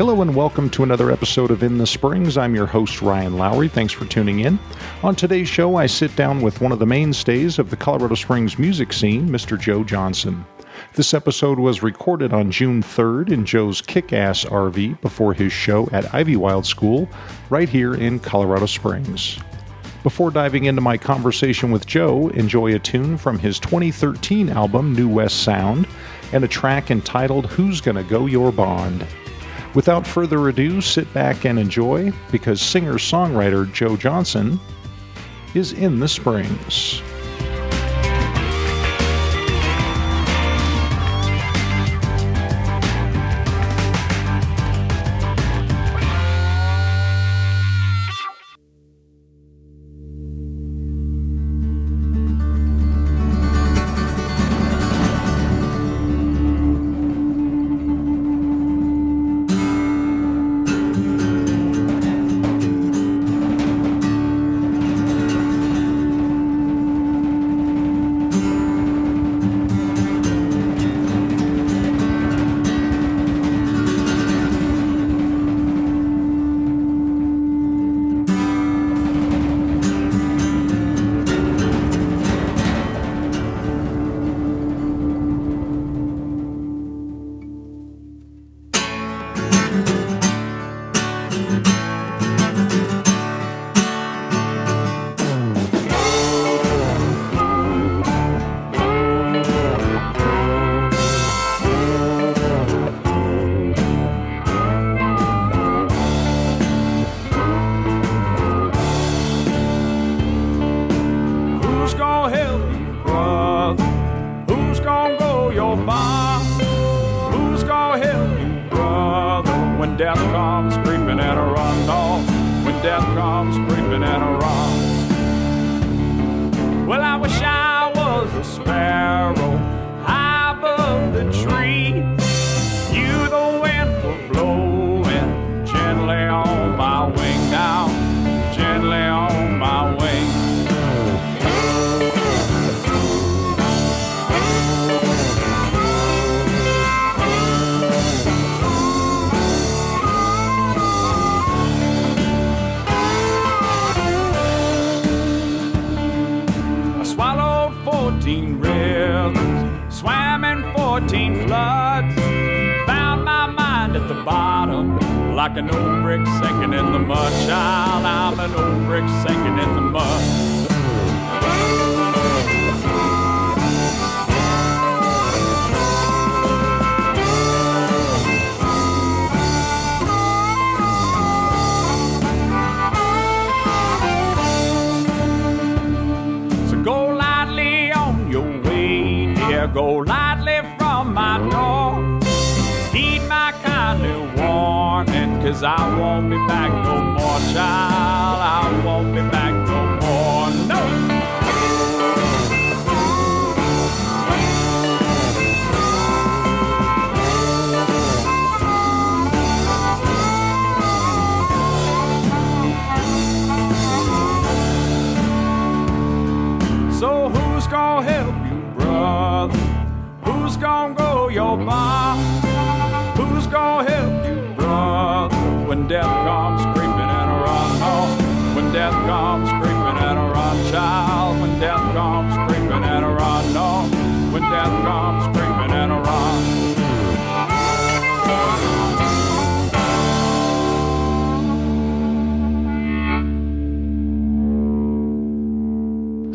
Hello and welcome to another episode of In the Springs. I'm your host, Ryan Lowry. Thanks for tuning in. On today's show, I sit down with one of the mainstays of the Colorado Springs music scene, Mr. Joe Johnson. This episode was recorded on June 3rd in Joe's Kick Ass RV before his show at Ivywild School, right here in Colorado Springs. Before diving into my conversation with Joe, enjoy a tune from his 2013 album, New West Sound, and a track entitled Who's Gonna Go Your Bond. Without further ado, sit back and enjoy because singer songwriter Joe Johnson is in the Springs. 14 rivers, swam in 14 floods, found my mind at the bottom like an old brick sinking in the mud. Child, I'm an old brick sinking in the mud. Cause I won't be back no more, child. I won't be back no more, no. So who's gonna help you, brother? Who's gonna go your bar?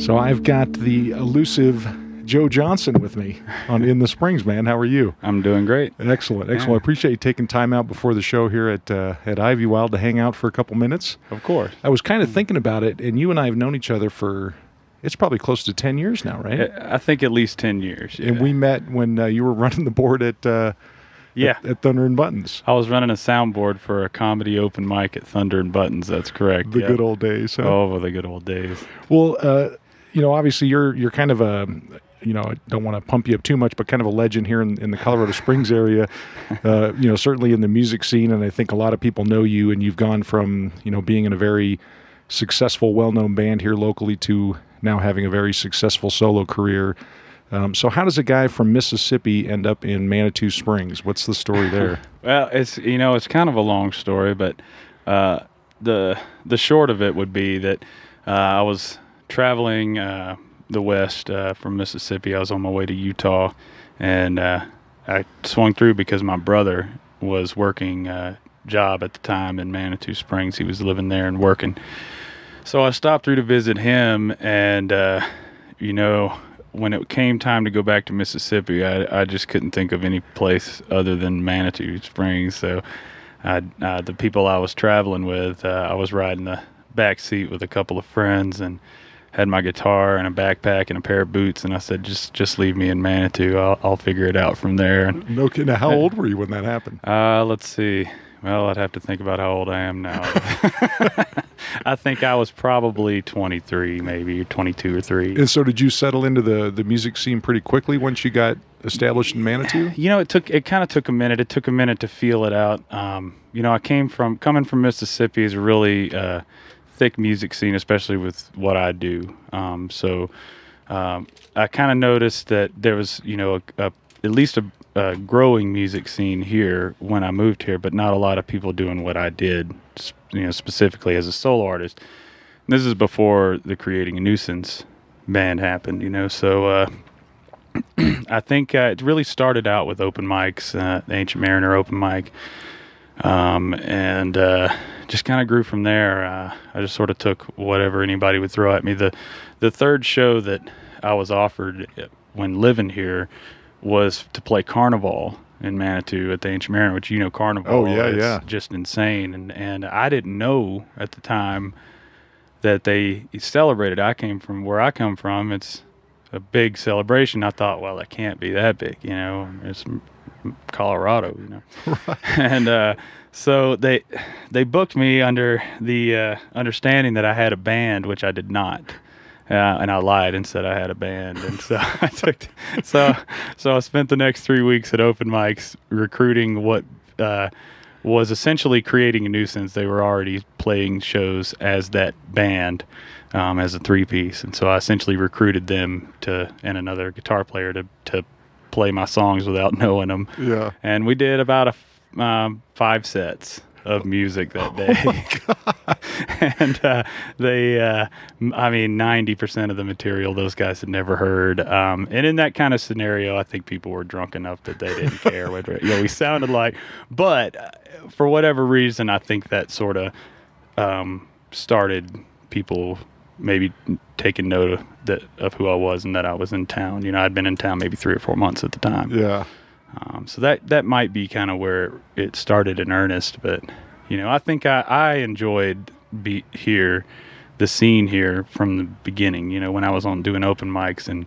So I've got the elusive Joe Johnson with me on In the Springs, man. How are you? I'm doing great. Excellent, excellent. I appreciate you taking time out before the show here at uh, at Ivywild to hang out for a couple minutes. Of course. I was kind of thinking about it, and you and I have known each other for it's probably close to ten years now, right? I think at least 10 years. And we met when uh, you were running the board at uh, Yeah. at, at Thunder and Buttons, I was running a soundboard for a comedy open mic at Thunder and Buttons. That's correct. the yeah. good old days. Huh? Oh, the good old days. Well, uh, you know, obviously you're you're kind of a you know, I don't want to pump you up too much, but kind of a legend here in, in the Colorado Springs area. Uh, you know, certainly in the music scene, and I think a lot of people know you. And you've gone from you know being in a very successful, well-known band here locally to now having a very successful solo career. Um, so, how does a guy from Mississippi end up in Manitou Springs? What's the story there? Well, it's you know it's kind of a long story, but uh, the the short of it would be that uh, I was traveling uh, the west uh, from Mississippi. I was on my way to Utah, and uh, I swung through because my brother was working a job at the time in Manitou Springs. He was living there and working. So I stopped through to visit him, and uh, you know, when it came time to go back to Mississippi, I, I just couldn't think of any place other than Manitou Springs. So I, uh, the people I was traveling with, uh, I was riding the back seat with a couple of friends and had my guitar and a backpack and a pair of boots. And I said, just just leave me in Manitou. I'll, I'll figure it out from there. And, No kidding. How old were you when that happened? uh, let's see. Well, I'd have to think about how old I am now. I think I was probably 23, maybe 22 or 3. And so, did you settle into the, the music scene pretty quickly once you got established in Manitou? You know, it took it kind of took a minute. It took a minute to feel it out. Um, you know, I came from coming from Mississippi is really uh, thick music scene, especially with what I do. Um, so um, I kind of noticed that there was, you know, a, a, at least a, a growing music scene here when I moved here, but not a lot of people doing what I did, you know, specifically as a solo artist. And this is before the creating a nuisance band happened, you know. So uh, I think uh, it really started out with open mics, uh, the Ancient Mariner open mic, um, and uh, just kind of grew from there. Uh, I just sort of took whatever anybody would throw at me. the The third show that I was offered uh, when living here was to play Carnival in Manitou at the Ancient Mariner, which you know Carnival. Oh, yeah, is yeah. just insane, and and I didn't know at the time that they celebrated. I came from where I come from. It's a big celebration. I thought, well, it can't be that big, you know. It's Colorado, you know. and uh, so they they booked me under the uh, understanding that I had a band, which I did not. Uh, and I lied and said I had a band, and so I took, so so I spent the next three weeks at open mics recruiting what uh, was essentially creating a nuisance. They were already playing shows as that band, um, as a three piece, and so I essentially recruited them to and another guitar player to to play my songs without knowing them. Yeah. And we did about a um, five sets of music that day. and uh, they, uh, I mean, 90% of the material those guys had never heard. Um, and in that kind of scenario, I think people were drunk enough that they didn't care whether, you know, we sounded like, but uh, for whatever reason, I think that sort of um, started people maybe taking note of, that, of who I was and that I was in town. You know, I'd been in town maybe three or four months at the time. Yeah. Um, so that that might be kind of where it started in earnest. But you know, I think I, I enjoyed be here, the scene here from the beginning. You know, when I was on doing open mics and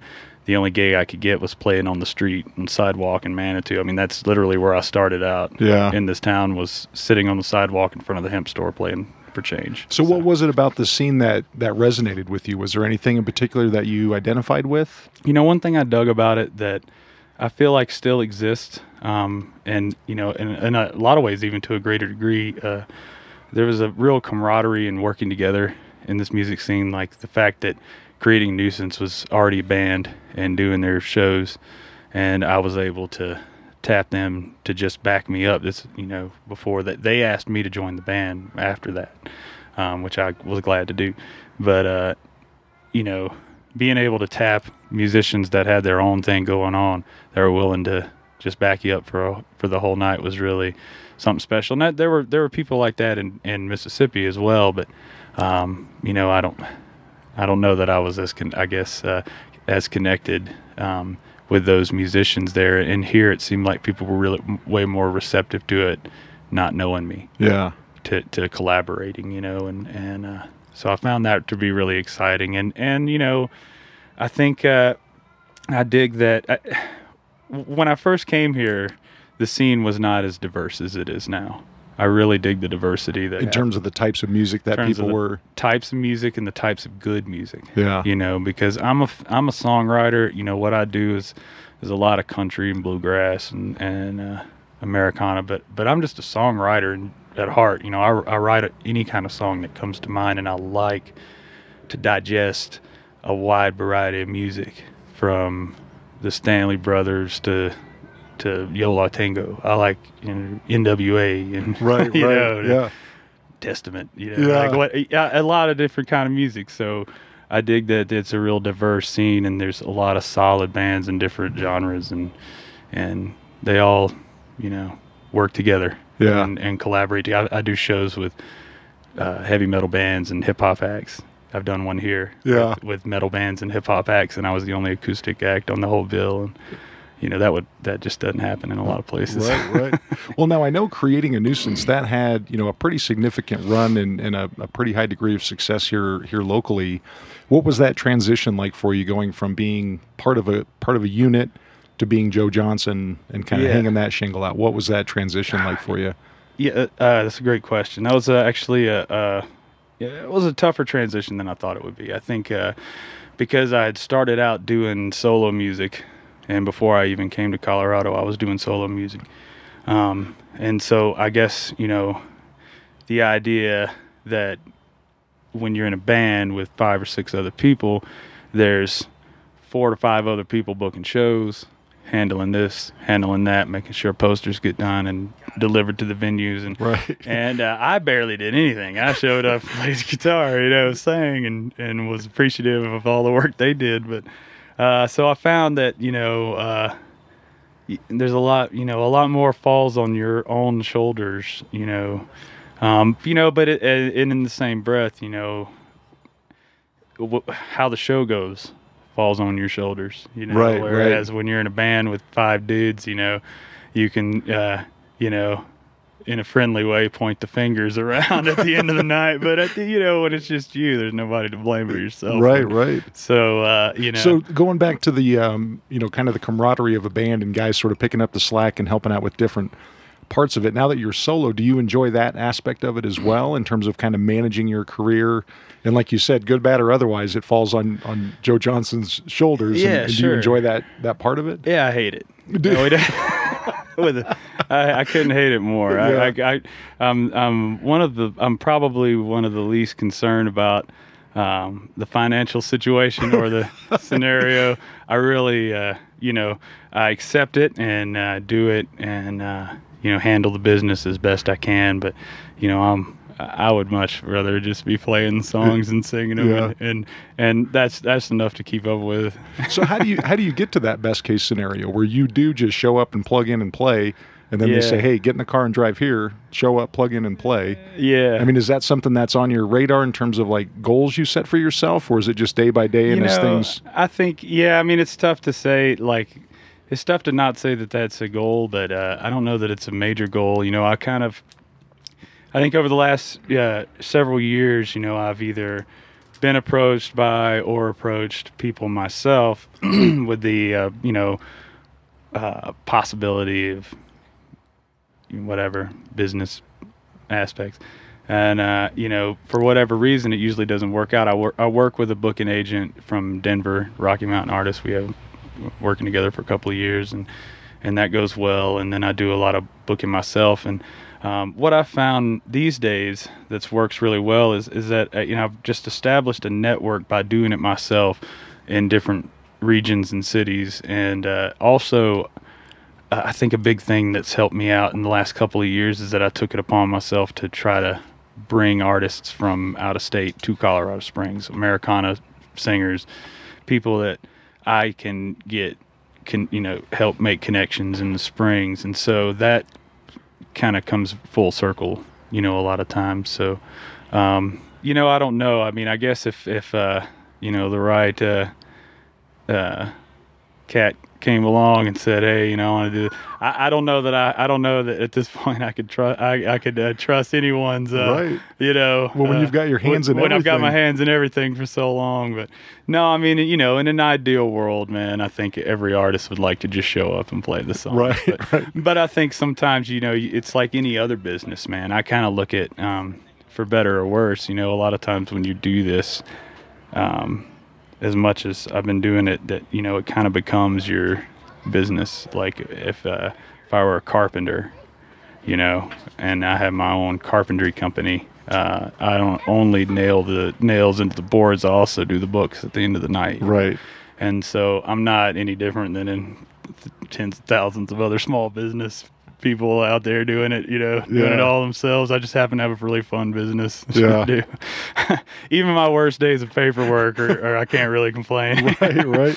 the only gig I could get was playing on the street and sidewalk in Manitou. I mean, that's literally where I started out. Yeah. In this town was sitting on the sidewalk in front of the hemp store playing for change. So, what was it about the scene that that resonated with you? Was there anything in particular that you identified with? You know, one thing I dug about it that I feel like still exists, um, and you know, in, in a lot of ways, even to a greater degree, uh, there was a real camaraderie and working together in this music scene. Like the fact that creating nuisance was already a band and doing their shows, and I was able to tap them to just back me up. This, you know, before that they asked me to join the band after that, um, which I was glad to do. But uh, you know, being able to tap musicians that had their own thing going on, that were willing to just back you up for a, for the whole night was really something special. And that, there were there were people like that in, in Mississippi as well, but um, you know, I don't I don't know that I was as con- I guess uh, as connected um, with those musicians there. And here, it seemed like people were really way more receptive to it, not knowing me Yeah. to, to collaborating, you know, and and uh, so I found that to be really exciting, and and you know, I think uh, I dig that. I, when I first came here, the scene was not as diverse as it is now. I really dig the diversity that In terms of the types of music that people were. types of music and the types of good music Yeah. you know because i'm a I'm a songwriter you know what i do is is a lot of country and bluegrass and and uh, americana but but i'm just a songwriter and at heart you know i, I write any kind of song that comes to mind and i like to digest a wide variety of music from the Stanley Brothers to to Yo La Tengo. I like you know, NWA and Right, right, know, yeah. Testament. You know, Yeah. like what yeah, a lot of different kind of music. So I dig that it's a real diverse scene, and there's a lot of solid bands in different genres, and and they all you know work together Yeah. and, and collaborate. I, I do shows with uh, heavy metal bands and hip hop acts. I've done one here Yeah. with, with metal bands and hip hop acts, and I was the only acoustic act on the whole bill. And you know that would that just doesn't happen in a lot of places. Right, right. well, now I know creating a nuisance that had you know a pretty significant run and, and a, a pretty high degree of success here here locally. What was that transition like for you, going from being part of a part of a unit to being Joe Johnson and kind of Yeah. hanging that shingle out? What was that transition like for you? Yeah, uh, uh, that's a great question. That was uh, actually a, uh, it was a tougher transition than I thought it would be. I think uh, because I had started out doing solo music, and before I even came to Colorado, I was doing solo music, um, and so I guess you know, the idea that when you're in a band with five or six other people, there's four to five other people booking shows, handling this, handling that, making sure posters get done and delivered to the venues. And Right. and uh, I barely did anything. I showed up, played guitar, you know, sang, and and was appreciative of all the work they did. But uh, so I found that you know. Uh, there's a lot, you know, a lot more falls on your own shoulders, you know, um, you know, but it, and in the same breath, you know, how the show goes falls on your shoulders, you know. Right, right. Whereas when you're in a band with five dudes, you know, you can, uh, you know, in a friendly way, point the fingers around at the end of the night. But at the, you know, when it's just you, there's nobody to blame but yourself. Right, right. So, uh, you know, So going back to the um, you know kind of the camaraderie of a band and guys sort of picking up the slack and helping out with different parts of it. Now that you're solo, do you enjoy that aspect of it as well in terms of kind of managing your career? And like you said, good, bad, or otherwise, it falls on on Joe Johnson's shoulders. Yeah, and, and Do you enjoy that that part of it? Yeah, I hate it. No, it- with it, I, I couldn't hate it more. Yeah. I, I, I, I'm, I'm one of the. I'm probably one of the least concerned about um, the financial situation or the scenario. I really, uh, you know, I accept it and uh, do it, and uh, you know, handle the business as best I can. But you know, I'm. I would much rather just be playing songs and singing them, Yeah. and, and and that's that's enough to keep up with. So how do you how do you get to that best case scenario where you do just show up and plug in and play, and then they say, hey, get in the car and drive here, show up, plug in and play. Yeah, I mean, is that something that's on your radar in terms of like goals you set for yourself, or is it just day by day and you as things? I think, yeah. I mean, it's tough to say. Like, it's tough to not say that that's a goal, but uh, I don't know that it's a major goal. You know, I kind of, I think over the last uh, several years, you know, I've either been approached by or approached people myself with the, uh, you know, uh, possibility of whatever business aspects. And uh, you know, for whatever reason, it usually doesn't work out. I work I work with a booking agent from Denver, Rocky Mountain Artists. We have working together for a couple of years, and and that goes well. And then I do a lot of booking myself. And um, what I found these days that's works really well is is that uh, you know I've just established a network by doing it myself in different regions and cities, and uh, also uh, I think a big thing that's helped me out in the last couple of years is that I took it upon myself to try to bring artists from out of state to Colorado Springs, Americana singers, people that I can get can you know help make connections in the Springs, and so that kind of comes full circle, you know, a lot of times. So, um, you know, I don't know. I mean, I guess if if uh, you know the right uh, uh, cat came along and said, "Hey, you know, I want to do," I, I don't know that I I don't know that at this point I could trust I I could uh, trust anyone's uh, Right. you know Well, when uh, you've got your hands when, in when I've got my everything. hands in everything for so long but no I mean you know in an ideal world man I think every artist would like to just show up and play the song Right, but, right. but I think sometimes you know it's like any other business man I kind of look at um, for better or worse you know a lot of times when you do this um, as much as I've been doing it, that you know, it kind of becomes your business. Like if uh, if I were a carpenter, you know, and I have my own carpentry company, uh, I don't only nail the nails into the boards. I also do the books at the end of the night. Right. and so I'm not any different than in th- tens of thousands of other small business people out there doing it, you know, doing it all themselves. I just happen to have a really fun business. Yeah. to do. Even my worst days of paperwork, or, or I can't really complain. right, right.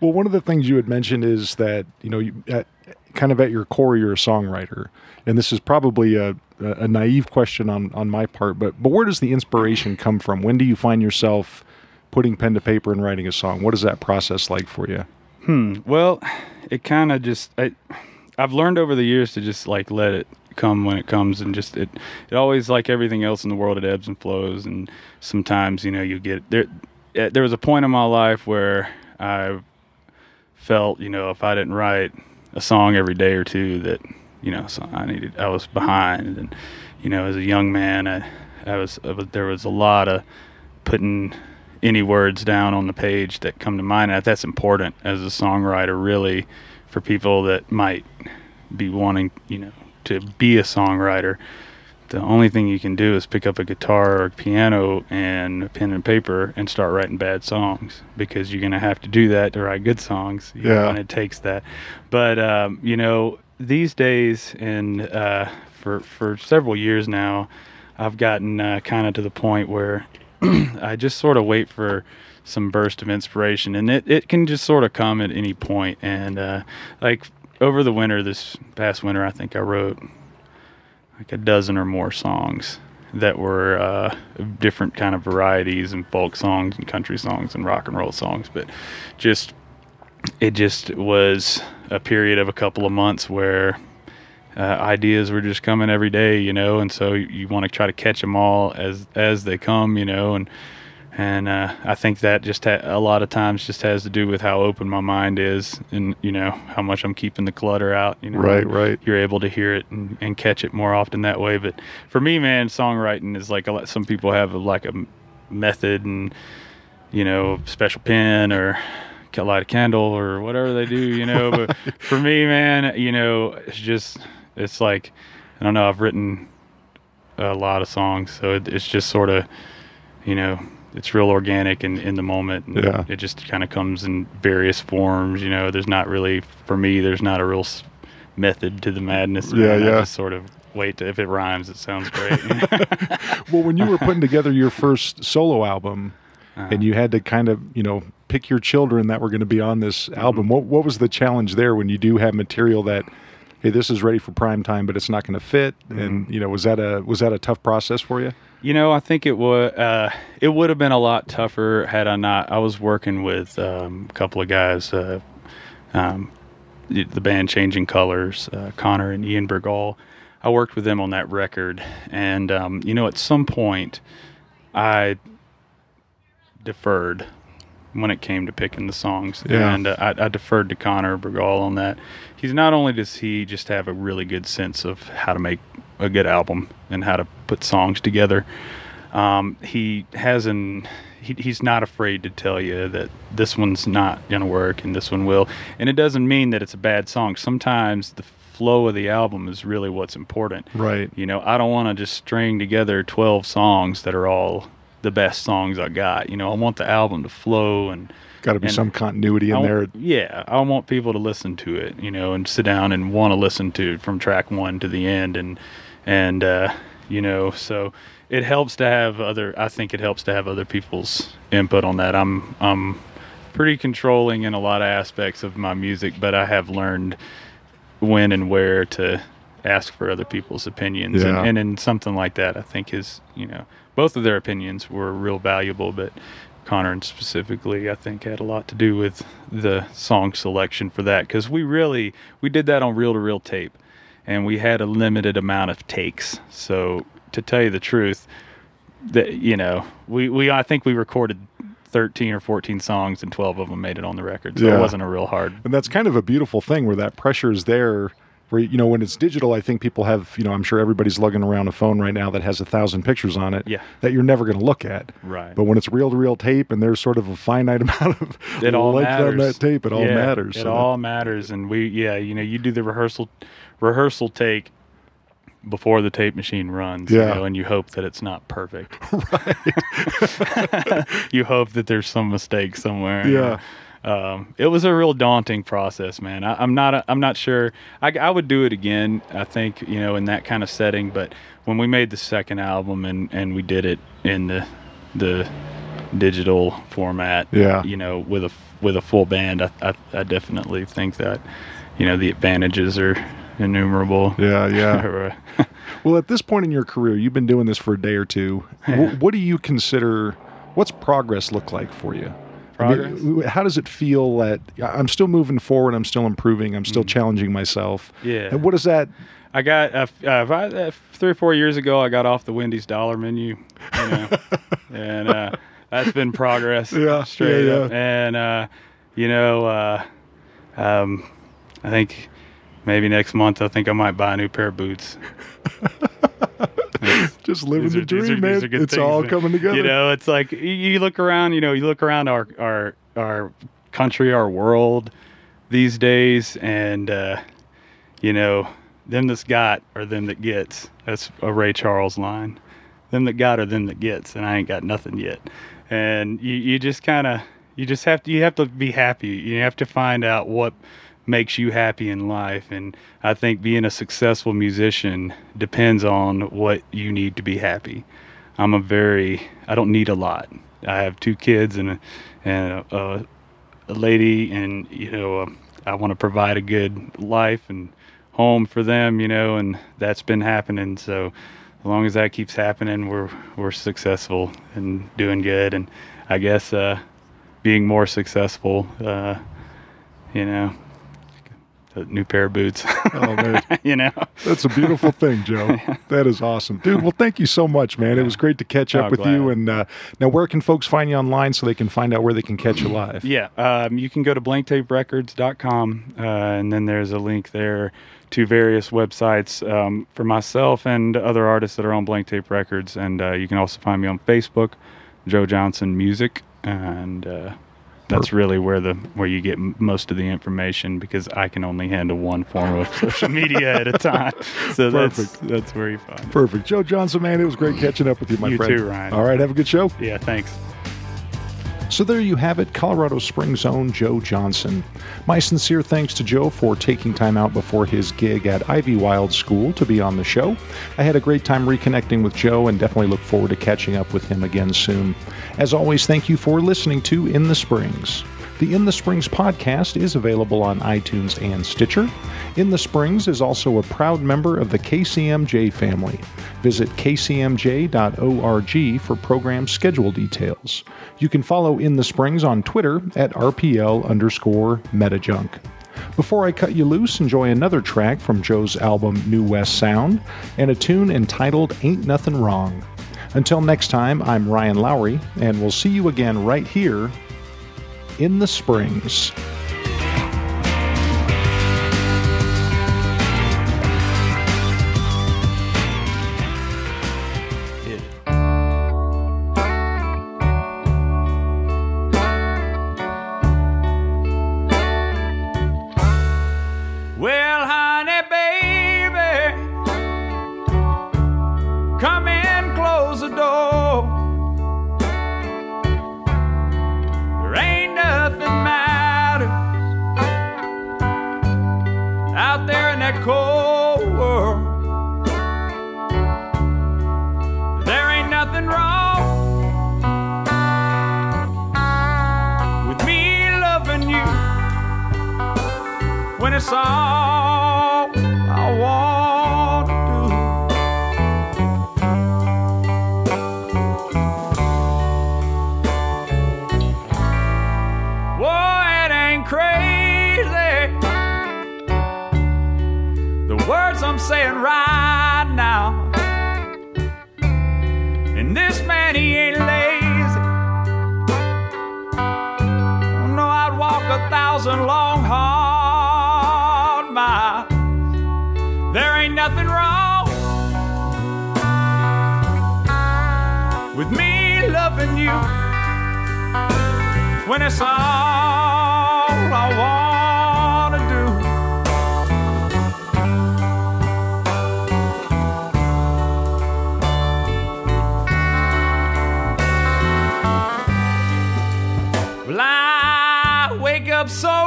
Well, one of the things you had mentioned is that you know, you, at, kind of at your core, you're a songwriter, and this is probably a, a naive question on on my part, but but where does the inspiration come from? When do you find yourself putting pen to paper and writing a song? What is that process like for you? Hmm. Well, it kind of just I, I've learned over the years to just like let it come when it comes, and just it it always like everything else in the world, it ebbs and flows, and sometimes you know you get there. eh, There was a point in my life where I felt you know if I didn't write a song every day or two that you know so I needed I was behind, and you know as a young man I I was, I was there was a lot of putting any words down on the page that come to mind. And that's important as a songwriter, really, for people that might be wanting, you know, to be a songwriter. The only thing you can do is pick up a guitar or piano and a pen and paper and start writing bad songs because you're going to have to do that to write good songs. you know, Yeah. and it takes that. But um, you know, these days and uh, for for several years now, I've gotten uh, kind of to the point where I just sort of wait for some burst of inspiration, and it, it can just sort of come at any point. And uh, like over the winter, this past winter, I think I wrote like a dozen or more songs that were uh, different kind of varieties and folk songs and country songs and rock and roll songs, but just it just was a period of a couple of months where uh, ideas were just coming every day, you know, and so you, you want to try to catch them all as as they come, you know, and and uh, I think that just ha- a lot of times just has to do with how open my mind is, and you know how much I'm keeping the clutter out. You know, Right, right. You're able to hear it and, and catch it more often that way. But for me, man, songwriting is like a lot. Some people have like a method and you know special pen or light a candle or whatever they do, you know. But for me, man, you know, it's just it's like I don't know. I've written a lot of songs, so it, it's just sort of you know it's real organic and in the moment. And Yeah. It just kind of comes in various forms. You know, there's not really for me. There's not a real s- method to the madness. Yeah, man. I yeah. just sort of wait to, if it rhymes, it sounds great. Well, when you were putting together your first solo album, uh-huh. and you had to kind of you know pick your children that were going to be on this album, mm-hmm. what what was the challenge there when you do have material that hey this is ready for prime time but it's not going to fit and you know was that a was that a tough process for you? You know, I think it would uh, it would have been a lot tougher had I not. I was working with um, a couple of guys, uh, um, the, the band Changing Colors, uh, Connor and Ian Bergall. I worked with them on that record, and um, you know, at some point, I deferred when it came to picking the songs, Yeah. and uh, I, I deferred to Connor Bergall on that. He's not only does he just have a really good sense of how to make a good album and how to put songs together, um, he has an he, he's not afraid to tell you that this one's not gonna work and this one will, and it doesn't mean that it's a bad song. Sometimes the flow of the album is really what's important. Right. You know, I don't want to just string together 12 songs that are all the best songs I got. You know, I want the album to flow and Got to be And some continuity in I there. Yeah, I want people to listen to it, you know, and sit down and want to listen to it from track one to the end, and and uh, you know, so it helps to have other. I think it helps to have other people's input on that. I'm I'm pretty controlling in a lot of aspects of my music, but I have learned when and where to ask for other people's opinions, Yeah. and, and in something like that, I think is you know both of their opinions were real valuable, but Connor and specifically, I think had a lot to do with the song selection for that because we really we did that on reel to reel tape, and we had a limited amount of takes. So to tell you the truth, that you know we we I think we recorded. 13 or 14 songs and 12 of them made it on the record so Yeah. it wasn't a real hard And that's kind of a beautiful thing where that pressure is there. Where you know when it's digital, I think people have you know I'm sure everybody's lugging around a phone right now that has a thousand pictures on it Yeah. that you're never going to look at. Right. But when it's reel to reel tape and there's sort of a finite amount of it all matters. on that tape, it all matters. It So that- all matters, and we yeah, you know, you do the rehearsal rehearsal take before the tape machine runs, Yeah. you know, and you hope that it's not perfect. right. you hope that there's some mistake somewhere. Yeah. Um, it was a real daunting process, man. I, I'm not, a, I'm not sure. I, I would do it again. I think you know in that kind of setting. But when we made the second album and and we did it in the the digital format, Yeah. you know, with a with a full band, I, I, I definitely think that you know the advantages are innumerable. Yeah, yeah. Uh, Well, at this point in your career, you've been doing this for a day or two. Wh- what do you consider? What's progress look like for you? I mean, how does it feel that I'm still moving forward? I'm still improving. I'm still challenging myself. Mm. Yeah. And what is that? I got uh, uh, uh, three or four years ago. I got off the Wendy's dollar menu, you know, and uh, that's been progress. Yeah, straight yeah, up. yeah. And uh, you know, uh, um, I think maybe next month I think I might buy a new pair of boots. Just living These the are- dream, these are- man. these are good it's things, all man. coming together. You know, it's like you, you look around. You know, you look around our our our country, our world these days, and uh, you know, them that's got are them that gets. That's a Ray Charles line. Them that got are them that gets, and I ain't got nothing yet. And you you just kind of you just have to you have to be happy. You have to find out what makes you happy in life. And i think being a successful musician depends on what you need to be happy. I'm a very i don't need a lot. I have two kids and a, and a, a, lady and you know um, i want to provide a good life and home for them you know and that's been happening. So as long as that keeps happening we're we're successful and doing good. And i guess uh being more successful uh you know a new pair of boots Oh man, you know that's a beautiful thing, Joe. That is awesome, dude. Well, thank you so much, man. It was great to catch up Oh, with you. And uh, now, where can folks find you online so they can find out where they can catch you live? Yeah, um, you can go to blanktaperecords.com, uh, and then there's a link there to various websites um, for myself and other artists that are on Blank Tape Records. And uh, you can also find me on Facebook, Joe Johnson Music, and uh, that's really where the where you get most of the information because I can only handle one form of social media at a time. So that's Perfect. that's where you find it. Perfect, Joe Johnson, man. It was great catching up with you, my You friend. You too, Ryan. All right, have a good show. Yeah, thanks. So there you have it, Colorado Springs' own Joe Johnson. My sincere thanks to Joe for taking time out before his gig at Ivywild School to be on the show. I had a great time reconnecting with Joe and definitely look forward to catching up with him again soon. As always, thank you for listening to In the Springs. The In the Springs podcast is available on iTunes and Stitcher. In the Springs is also a proud member of the KCMJ family. Visit kcmj.org for program schedule details. You can follow In the Springs on Twitter at RPL underscore metajunk. Before I cut you loose, enjoy another track from Joe's album New West Sound and a tune entitled Ain't Nothing Wrong. Until next time, I'm Ryan Lowry, and we'll see you again right here in the Springs.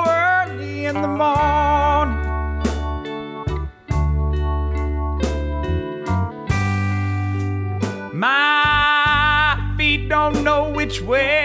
early in the morning. My feet don't know which way.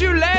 You lay